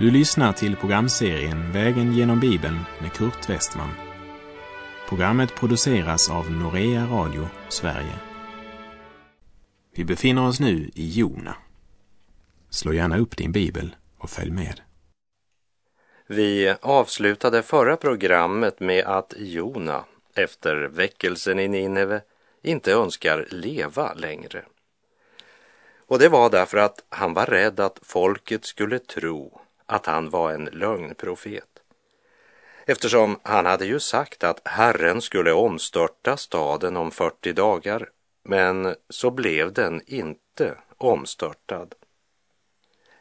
Du lyssnar till programserien Vägen genom Bibeln med Kurt Westman. Programmet produceras av Norea Radio Sverige. Vi befinner oss nu i Jona. Slå gärna upp din bibel och följ med. Vi avslutade förra programmet med att Jona efter väckelsen i Nineve inte önskar leva längre. Och det var därför att han var rädd att folket skulle tro att han var en lögnprofet. Eftersom han hade ju sagt att Herren skulle omstörta staden om 40 dagar, men så blev den inte omstörtad.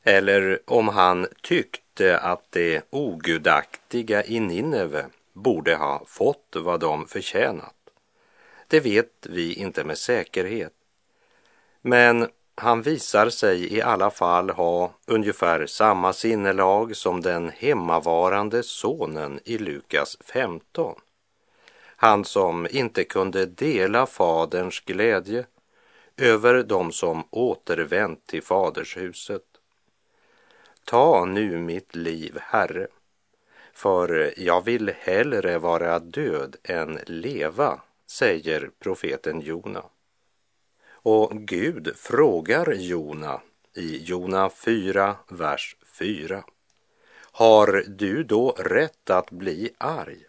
Eller om han tyckte att det ogudaktiga i Nineve borde ha fått vad de förtjänat. Det vet vi inte med säkerhet. Men han visar sig i alla fall ha ungefär samma sinnelag som den hemmavarande sonen i Lukas 15. Han som inte kunde dela faderns glädje över dem som återvänt till fadershuset. Ta nu mitt liv, Herre, för jag vill hellre vara död än leva, säger profeten Jona. Och Gud frågar Jona i Jona 4, vers 4. Har du då rätt att bli arg?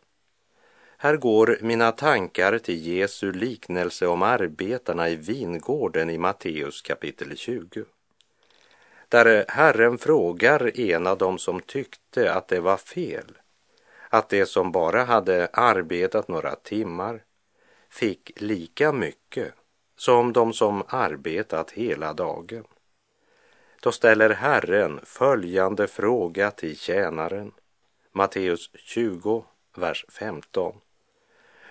Här går mina tankar till Jesu liknelse om arbetarna i vingården i Matteus kapitel 20. Där Herren frågar en av dem som tyckte att det var fel, att det som bara hade arbetat några timmar fick lika mycket som de som arbetat hela dagen. Då ställer Herren följande fråga till tjänaren, Matteus 20, vers 15.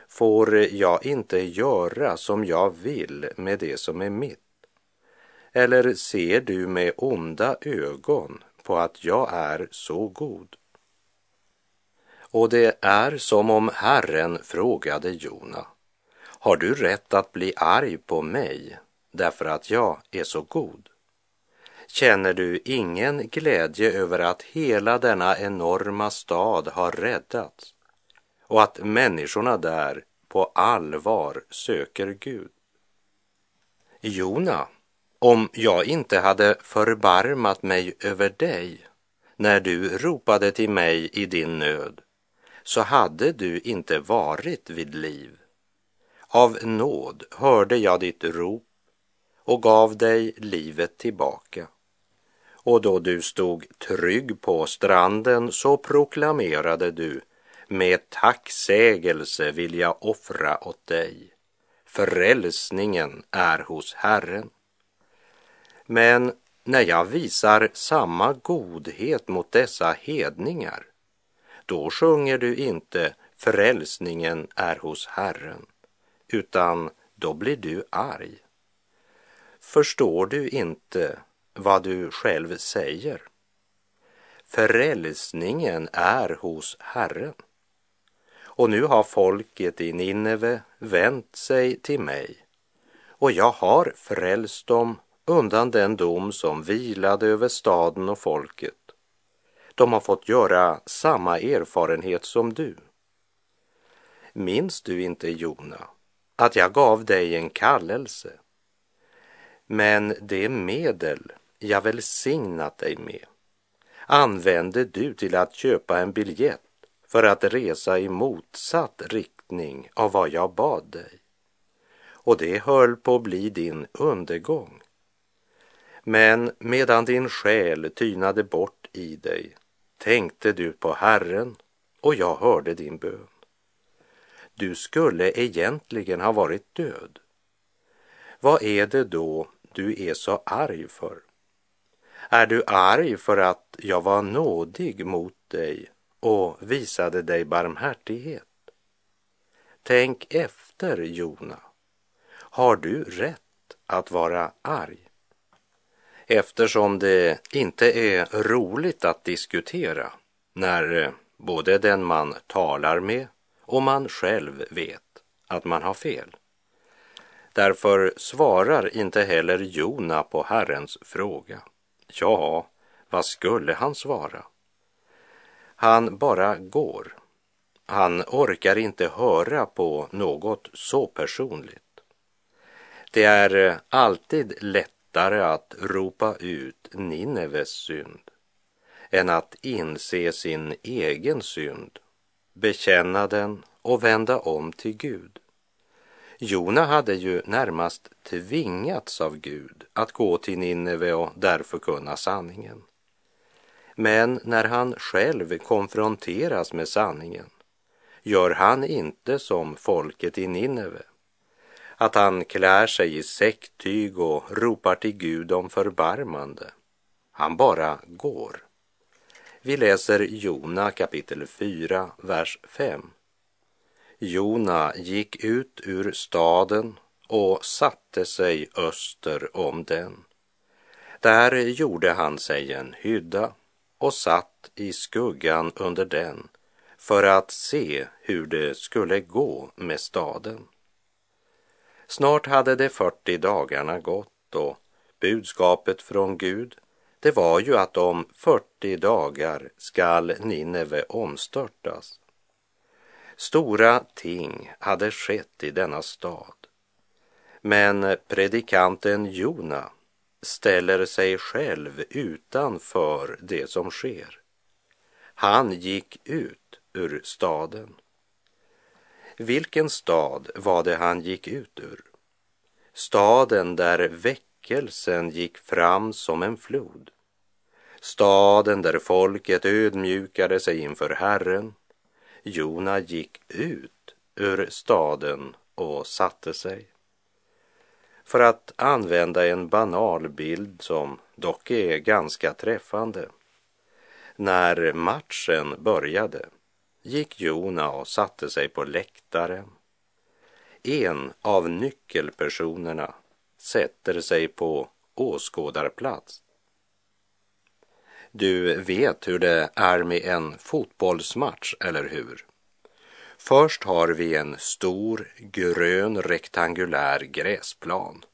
Får jag inte göra som jag vill med det som är mitt? Eller ser du med onda ögon på att jag är så god? Och det är som om Herren frågade Jona, har du rätt att bli arg på mig därför att jag är så god? Känner du ingen glädje över att hela denna enorma stad har räddats och att människorna där på allvar söker Gud? Jona, om jag inte hade förbarmat mig över dig när du ropade till mig i din nöd, så hade du inte varit vid liv. Av nåd hörde jag ditt rop och gav dig livet tillbaka. Och då du stod trygg på stranden så proklamerade du med tacksägelse vill jag offra åt dig. Frälsningen är hos Herren. Men när jag visar samma godhet mot dessa hedningar, då sjunger du inte frälsningen är hos Herren utan då blir du arg. Förstår du inte vad du själv säger? Frälsningen är hos Herren. Och nu har folket i Nineve vänt sig till mig och jag har frälst dem undan den dom som vilade över staden och folket. De har fått göra samma erfarenhet som du. Minns du inte Jona? Att jag gav dig en kallelse. Men det medel jag välsignat dig med använde du till att köpa en biljett för att resa i motsatt riktning av vad jag bad dig. Och det höll på att bli din undergång. Men medan din själ tynade bort i dig tänkte du på Herren och jag hörde din bön. Du skulle egentligen ha varit död. Vad är det då du är så arg för? Är du arg för att jag var nådig mot dig och visade dig barmhärtighet? Tänk efter, Jona. Har du rätt att vara arg? Eftersom det inte är roligt att diskutera när eh, både den man talar med och man själv vet att man har fel. Därför svarar inte heller Jona på Herrens fråga. Ja, vad skulle han svara? Han bara går. Han orkar inte höra på något så personligt. Det är eh, alltid lättare att ropa ut Nineves synd än att inse sin egen synd, bekänna den och vända om till Gud. Jona hade ju närmast tvingats av Gud att gå till Nineve och där förkunna sanningen. Men när han själv konfronteras med sanningen gör han inte som folket i Nineve, att han klär sig i säcktyg och ropar till Gud om förbarmande. Han bara går. Vi läser Jona kapitel 4, vers 5. Jona gick ut ur staden och satte sig öster om den. Där gjorde han sig en hydda och satt i skuggan under den för att se hur det skulle gå med staden. Snart hade de 40 dagarna gått och budskapet från Gud det var ju att om 40 dagar skall Nineve omstörtas. Stora ting hade skett i denna stad. Men predikanten Jona ställer sig själv utanför det som sker. Han gick ut ur staden. Vilken stad var det han gick ut ur? Staden där väckelsen gick fram som en flod. Staden där folket ödmjukade sig inför Herren Jona gick ut ur staden och satte sig. För att använda en banal bild som dock är ganska träffande. När matchen började gick Jona och satte sig på läktaren. En av nyckelpersonerna sätter sig på åskådarplats du vet hur det är med en fotbollsmatch, eller hur? Först har vi en stor grön rektangulär gräsplan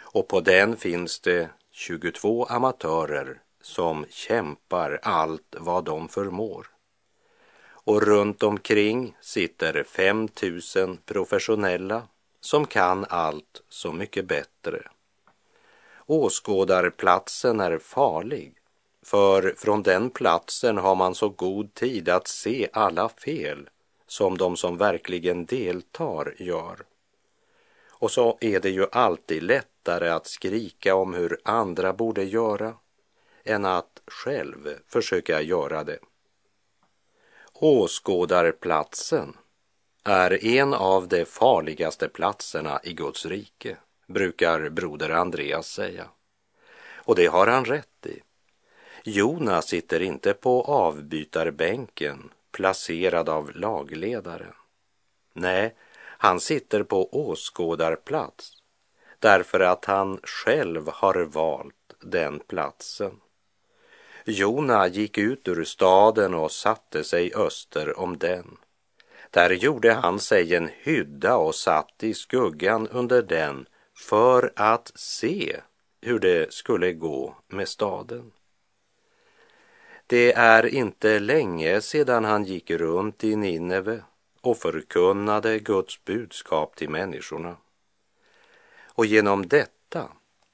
och på den finns det 22 amatörer som kämpar allt vad de förmår. Och runt omkring sitter 5000 professionella som kan allt så mycket bättre. Åskådarplatsen är farlig för från den platsen har man så god tid att se alla fel som de som verkligen deltar gör. Och så är det ju alltid lättare att skrika om hur andra borde göra än att själv försöka göra det. Åskådarplatsen är en av de farligaste platserna i Guds rike, brukar broder Andreas säga. Och det har han rätt i. Jona sitter inte på avbytarbänken placerad av lagledaren. Nej, han sitter på åskådarplats därför att han själv har valt den platsen. Jona gick ut ur staden och satte sig öster om den. Där gjorde han sig en hydda och satt i skuggan under den för att se hur det skulle gå med staden. Det är inte länge sedan han gick runt i Nineve och förkunnade Guds budskap till människorna. Och genom detta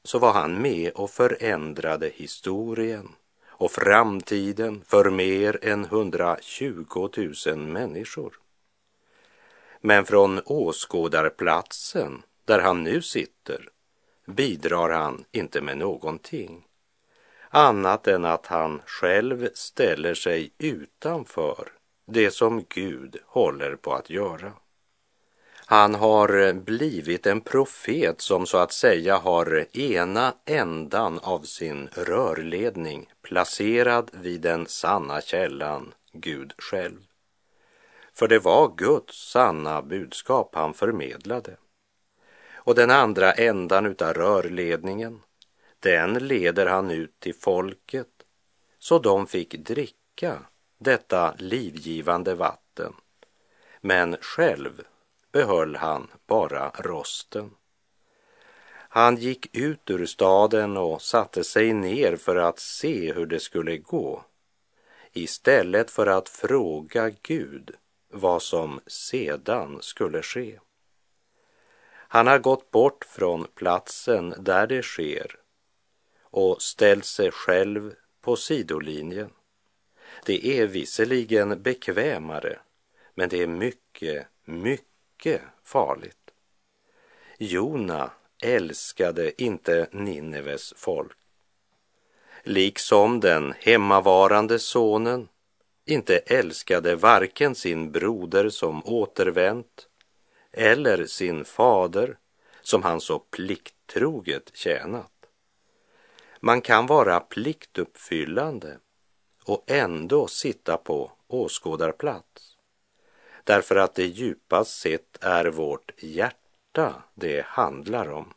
så var han med och förändrade historien och framtiden för mer än 120 000 människor. Men från åskådarplatsen där han nu sitter bidrar han inte med någonting annat än att han själv ställer sig utanför det som Gud håller på att göra. Han har blivit en profet som så att säga har ena ändan av sin rörledning placerad vid den sanna källan, Gud själv. För det var Guds sanna budskap han förmedlade. Och den andra ändan utav rörledningen, den leder han ut till folket så de fick dricka detta livgivande vatten. Men själv behöll han bara rosten. Han gick ut ur staden och satte sig ner för att se hur det skulle gå. istället för att fråga Gud vad som sedan skulle ske. Han har gått bort från platsen där det sker och ställt sig själv på sidolinjen. Det är visserligen bekvämare, men det är mycket, mycket farligt. Jona älskade inte Nineves folk. Liksom den hemmavarande sonen inte älskade varken sin broder som återvänt eller sin fader som han så plikttroget tjänat. Man kan vara pliktuppfyllande och ändå sitta på åskådarplats. Därför att det djupast sett är vårt hjärta det handlar om.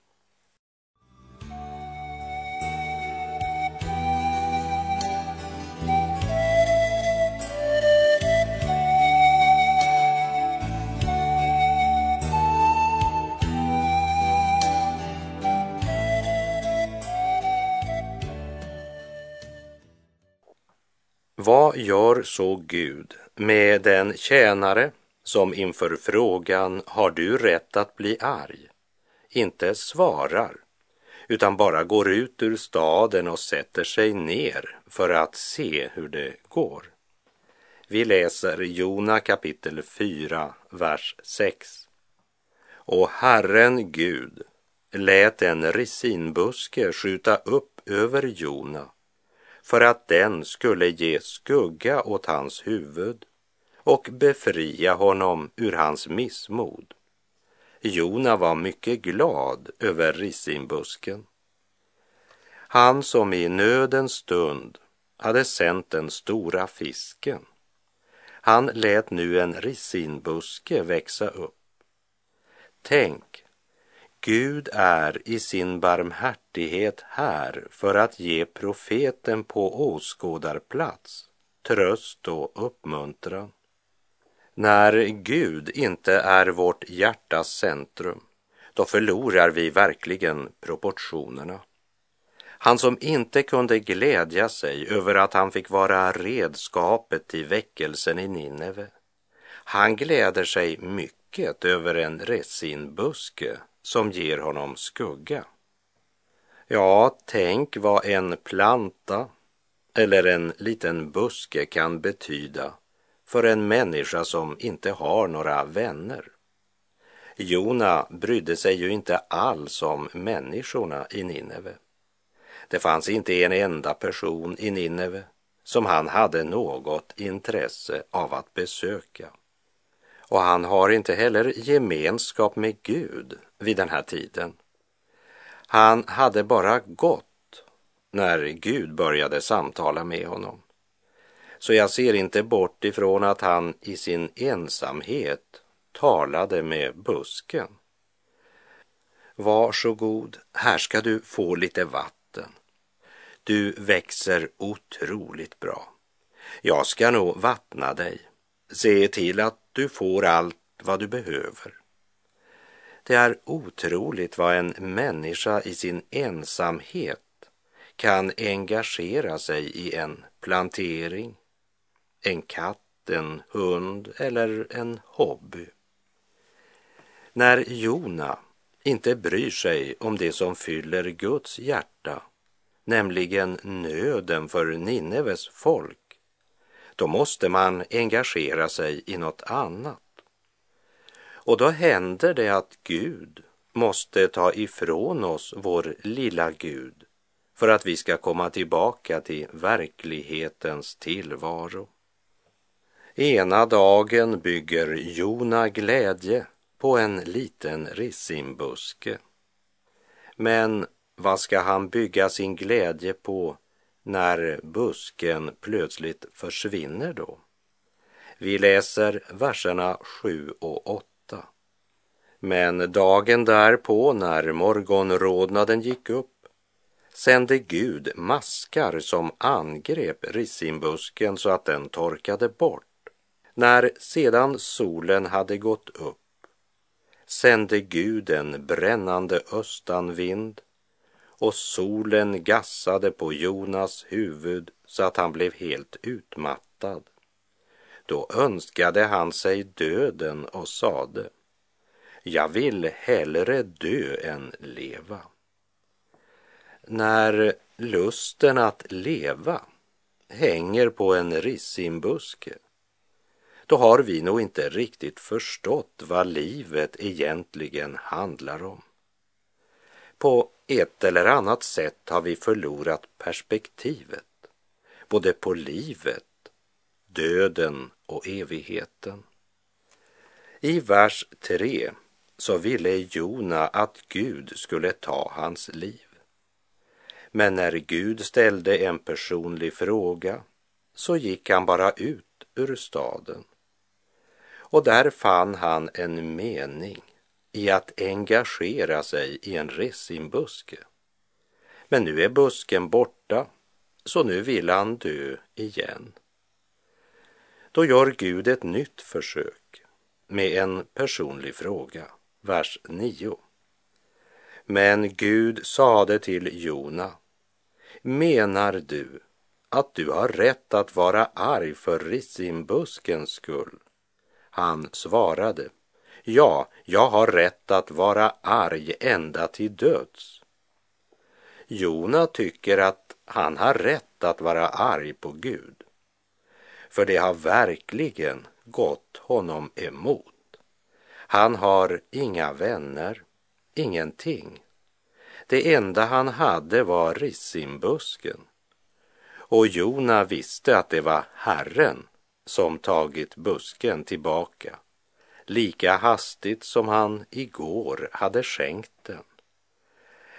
Vad gör så Gud med den tjänare som inför frågan har du rätt att bli arg inte svarar utan bara går ut ur staden och sätter sig ner för att se hur det går. Vi läser Jona kapitel 4, vers 6. Och Herren Gud lät en resinbuske skjuta upp över Jona för att den skulle ge skugga åt hans huvud och befria honom ur hans missmod. Jona var mycket glad över rissinbusken. Han som i nödens stund hade sänt den stora fisken. Han lät nu en rissinbuske växa upp. Tänk Gud är i sin barmhärtighet här för att ge profeten på åskådarplats tröst och uppmuntran. När Gud inte är vårt hjärtas centrum, då förlorar vi verkligen proportionerna. Han som inte kunde glädja sig över att han fick vara redskapet till väckelsen i Nineve, han gläder sig mycket över en resinbuske som ger honom skugga. Ja, tänk vad en planta eller en liten buske kan betyda för en människa som inte har några vänner. Jona brydde sig ju inte alls om människorna i Nineve. Det fanns inte en enda person i Nineve som han hade något intresse av att besöka. Och han har inte heller gemenskap med Gud vid den här tiden. Han hade bara gått när Gud började samtala med honom. Så jag ser inte bort ifrån att han i sin ensamhet talade med busken. Varsågod, här ska du få lite vatten. Du växer otroligt bra. Jag ska nog vattna dig. Se till att du får allt vad du behöver. Det är otroligt vad en människa i sin ensamhet kan engagera sig i en plantering, en katt, en hund eller en hobby. När Jona inte bryr sig om det som fyller Guds hjärta, nämligen nöden för Nineves folk, då måste man engagera sig i något annat. Och då händer det att Gud måste ta ifrån oss vår lilla Gud för att vi ska komma tillbaka till verklighetens tillvaro. Ena dagen bygger Jona glädje på en liten rissinbuske. Men vad ska han bygga sin glädje på när busken plötsligt försvinner då? Vi läser verserna 7 och 8. Men dagen därpå, när morgonrodnaden gick upp, sände Gud maskar som angrep rissinbusken så att den torkade bort. När sedan solen hade gått upp sände Gud en brännande östanvind och solen gassade på Jonas huvud så att han blev helt utmattad. Då önskade han sig döden och sade, jag vill hellre dö än leva. När lusten att leva hänger på en rissinbuske, då har vi nog inte riktigt förstått vad livet egentligen handlar om. På ett eller annat sätt har vi förlorat perspektivet, både på livet, döden och evigheten. I vers 3 så ville Jona att Gud skulle ta hans liv. Men när Gud ställde en personlig fråga så gick han bara ut ur staden. Och där fann han en mening i att engagera sig i en resinbuske. Men nu är busken borta, så nu vill han dö igen. Då gör Gud ett nytt försök med en personlig fråga, vers 9. Men Gud sade till Jona, menar du att du har rätt att vara arg för rissinbuskens skull? Han svarade, ja, jag har rätt att vara arg ända till döds. Jona tycker att han har rätt att vara arg på Gud, för det har verkligen gått honom emot. Han har inga vänner, ingenting. Det enda han hade var rissinbusken. Och Jona visste att det var Herren som tagit busken tillbaka lika hastigt som han igår hade skänkt den.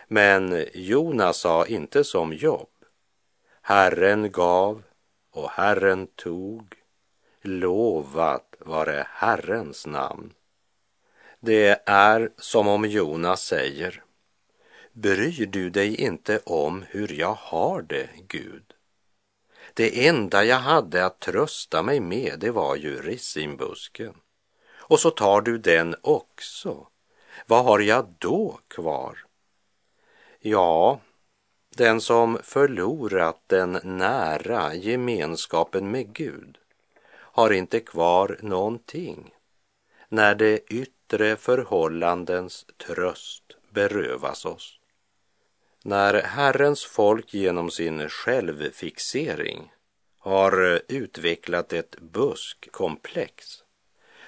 Men Jona sa inte som Jobb. Herren gav och Herren tog. Lovat vare Herrens namn. Det är som om Jona säger Bryr du dig inte om hur jag har det, Gud? Det enda jag hade att trösta mig med, det var ju rissinbusken. Och så tar du den också. Vad har jag då kvar? Ja, den som förlorat den nära gemenskapen med Gud har inte kvar någonting när de yttre förhållandens tröst berövas oss. När Herrens folk genom sin självfixering har utvecklat ett buskkomplex,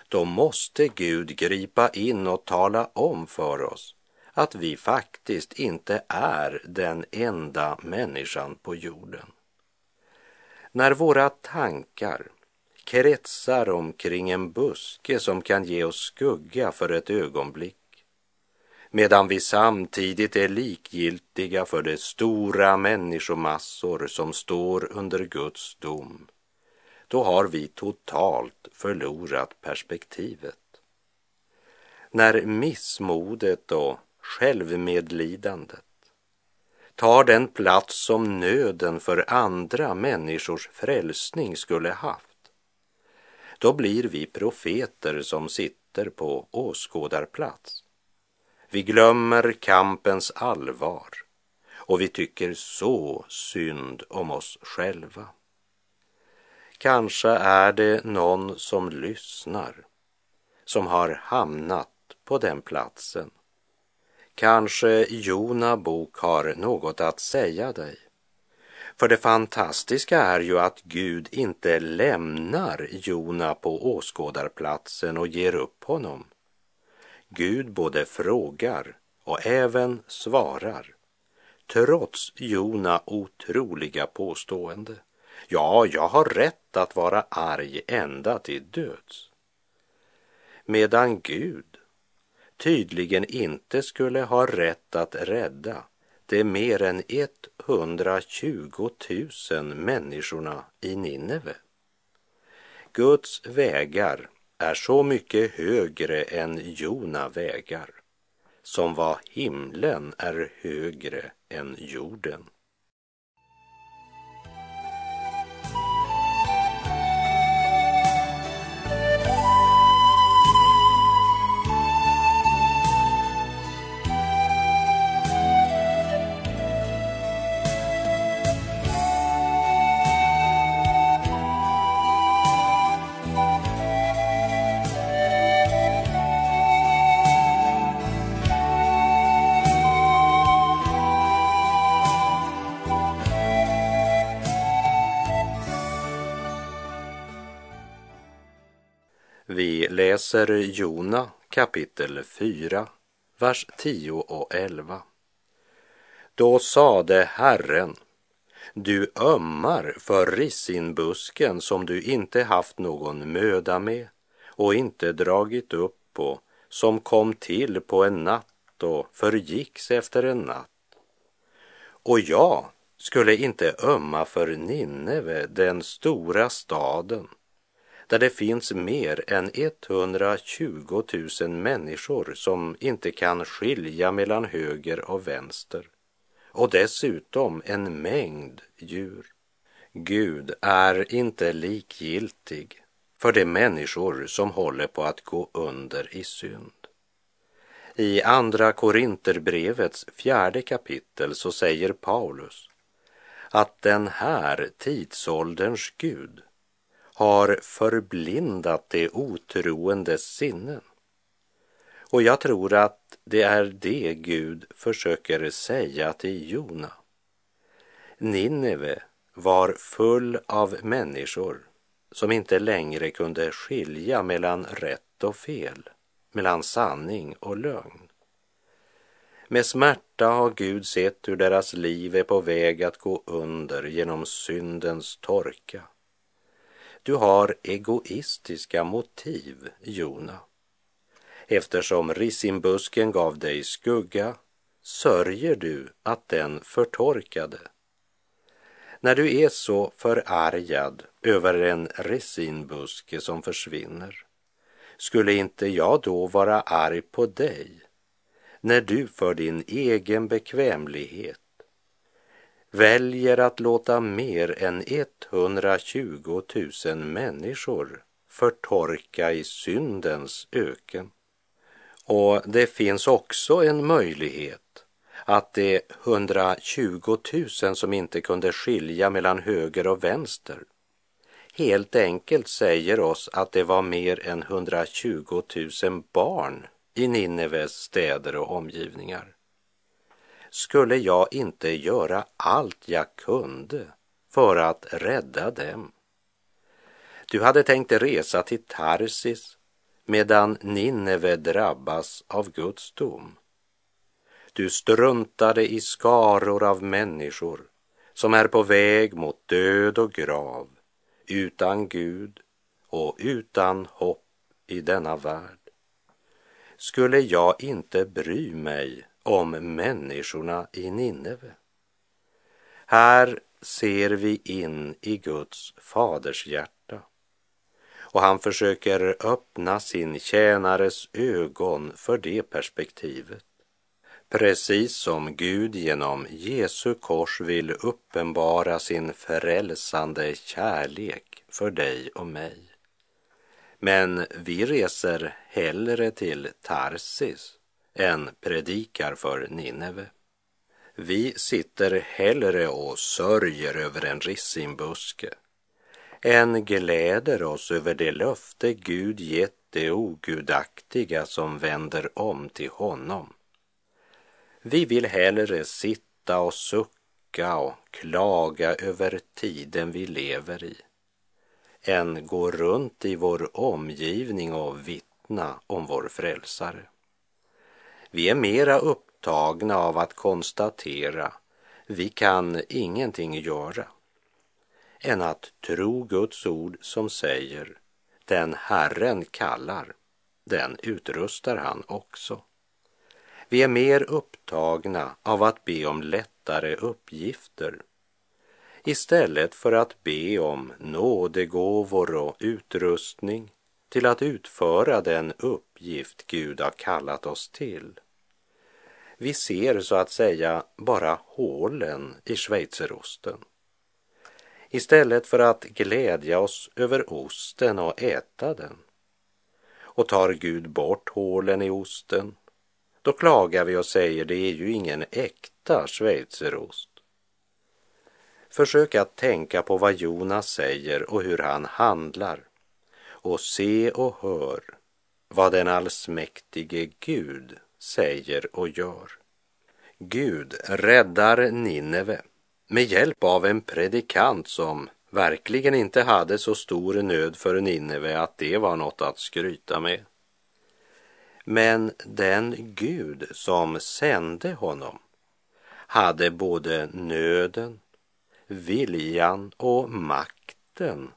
då måste Gud gripa in och tala om för oss att vi faktiskt inte är den enda människan på jorden. När våra tankar kretsar omkring en buske som kan ge oss skugga för ett ögonblick medan vi samtidigt är likgiltiga för de stora människomassor som står under Guds dom, då har vi totalt förlorat perspektivet. När missmodet och självmedlidandet tar den plats som nöden för andra människors frälsning skulle haft, då blir vi profeter som sitter på åskådarplats vi glömmer kampens allvar och vi tycker så synd om oss själva. Kanske är det någon som lyssnar som har hamnat på den platsen. Kanske Jona bok har något att säga dig. För det fantastiska är ju att Gud inte lämnar Jona på åskådarplatsen och ger upp honom. Gud både frågar och även svarar, trots Jona otroliga påstående. Ja, jag har rätt att vara arg ända till döds. Medan Gud tydligen inte skulle ha rätt att rädda de mer än 120 000 människorna i Nineve. Guds vägar är så mycket högre än Jona vägar, som vad himlen är högre än jorden. Läser Jona kapitel 4, vers 10 och 11. Då sade Herren, du ömmar för rissinbusken som du inte haft någon möda med och inte dragit upp på, som kom till på en natt och förgicks efter en natt. Och jag skulle inte ömma för Nineve, den stora staden, där det finns mer än 120 000 människor som inte kan skilja mellan höger och vänster och dessutom en mängd djur. Gud är inte likgiltig för de människor som håller på att gå under i synd. I Andra Korinterbrevets fjärde kapitel så säger Paulus att den här tidsålderns Gud har förblindat de otroendes sinnen. Och jag tror att det är det Gud försöker säga till Jona. Nineve var full av människor som inte längre kunde skilja mellan rätt och fel, mellan sanning och lögn. Med smärta har Gud sett hur deras liv är på väg att gå under genom syndens torka. Du har egoistiska motiv, Jona. Eftersom rissimbusken gav dig skugga sörjer du att den förtorkade. När du är så förargad över en resinbuske som försvinner, skulle inte jag då vara arg på dig när du för din egen bekvämlighet väljer att låta mer än 120 000 människor förtorka i syndens öken. Och det finns också en möjlighet att de 120 000 som inte kunde skilja mellan höger och vänster helt enkelt säger oss att det var mer än 120 000 barn i Nineves städer och omgivningar. Skulle jag inte göra allt jag kunde för att rädda dem? Du hade tänkt resa till Tarsis medan Nineve drabbas av Guds dom. Du struntade i skaror av människor som är på väg mot död och grav, utan Gud och utan hopp i denna värld. Skulle jag inte bry mig om människorna i Nineve? Här ser vi in i Guds faders hjärta och han försöker öppna sin tjänares ögon för det perspektivet. Precis som Gud genom Jesu kors vill uppenbara sin frälsande kärlek för dig och mig. Men vi reser hellre till Tarsis än predikar för Nineve. Vi sitter hellre och sörjer över en rissinbuske än gläder oss över det löfte Gud gett det ogudaktiga som vänder om till honom. Vi vill hellre sitta och sucka och klaga över tiden vi lever i än gå runt i vår omgivning och vittna om vår frälsare. Vi är mera upptagna av att konstatera vi kan ingenting göra än att tro Guds ord som säger den Herren kallar, den utrustar han också. Vi är mer upptagna av att be om lättare uppgifter istället för att be om nådegåvor och utrustning till att utföra den uppgift Gud har kallat oss till. Vi ser så att säga bara hålen i schweizerosten. Istället för att glädja oss över osten och äta den. Och tar Gud bort hålen i osten, då klagar vi och säger det är ju ingen äkta schweizerost. Försök att tänka på vad Jonas säger och hur han handlar och se och hör vad den allsmäktige Gud säger och gör. Gud räddar Nineve med hjälp av en predikant som verkligen inte hade så stor nöd för Nineve att det var något att skryta med. Men den Gud som sände honom hade både nöden, viljan och makten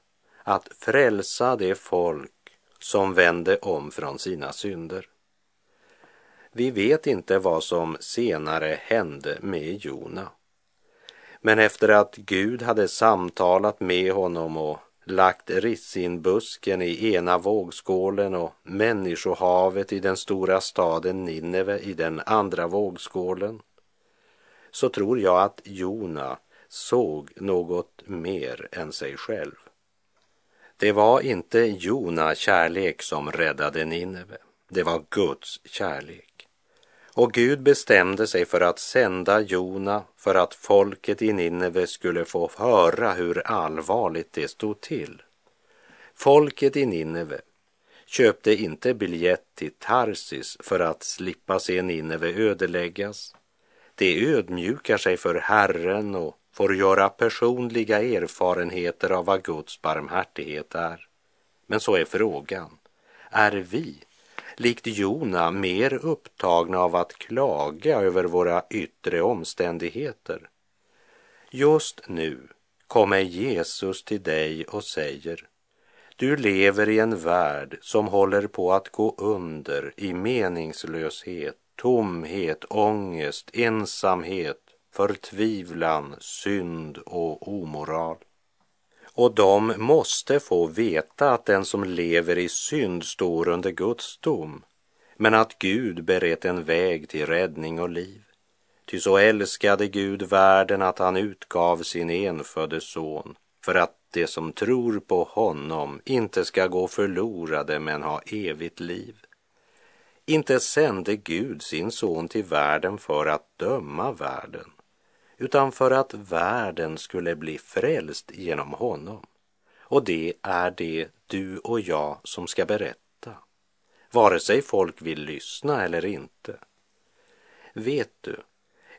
att frälsa det folk som vände om från sina synder. Vi vet inte vad som senare hände med Jona. Men efter att Gud hade samtalat med honom och lagt rissinbusken i ena vågskålen och människohavet i den stora staden Nineve i den andra vågskålen, så tror jag att Jona såg något mer än sig själv. Det var inte Jona kärlek som räddade Nineve, det var Guds kärlek. Och Gud bestämde sig för att sända Jona för att folket i Nineve skulle få höra hur allvarligt det stod till. Folket i Nineve köpte inte biljett till Tarsis för att slippa se Nineve ödeläggas. Det ödmjukar sig för Herren och får göra personliga erfarenheter av vad Guds barmhärtighet är. Men så är frågan, är vi likt Jona mer upptagna av att klaga över våra yttre omständigheter? Just nu kommer Jesus till dig och säger du lever i en värld som håller på att gå under i meningslöshet, tomhet, ångest, ensamhet, förtvivlan, synd och omoral. Och de måste få veta att den som lever i synd står under Guds dom, men att Gud berett en väg till räddning och liv. Ty så älskade Gud världen att han utgav sin enfödde son för att de som tror på honom inte ska gå förlorade men ha evigt liv. Inte sände Gud sin son till världen för att döma världen, utan för att världen skulle bli frälst genom honom. Och det är det du och jag som ska berätta, vare sig folk vill lyssna eller inte. Vet du,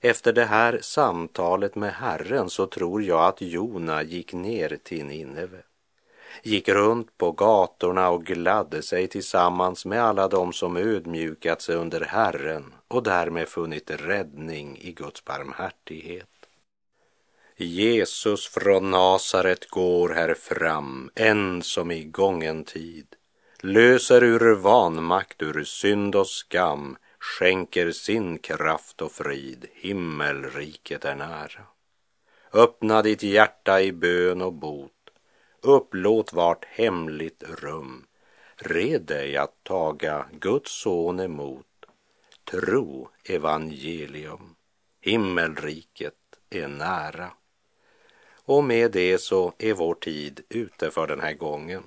efter det här samtalet med Herren så tror jag att Jona gick ner till Nineve, gick runt på gatorna och gladde sig tillsammans med alla dem som ödmjukat sig under Herren och därmed funnit räddning i Guds barmhärtighet. Jesus från Nasaret går här fram, en som i gången tid, löser ur vanmakt, ur synd och skam, skänker sin kraft och frid, himmelriket är nära. Öppna ditt hjärta i bön och bot, upplåt vart hemligt rum, red dig att taga Guds son emot, tro evangelium, himmelriket är nära. Och med det så är vår tid ute för den här gången.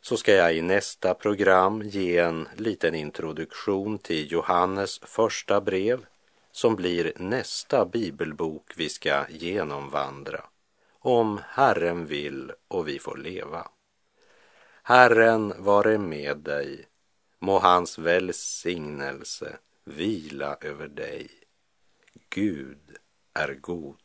Så ska jag i nästa program ge en liten introduktion till Johannes första brev som blir nästa bibelbok vi ska genomvandra om Herren vill och vi får leva. Herren vare med dig, må hans välsignelse vila över dig. Gud är god.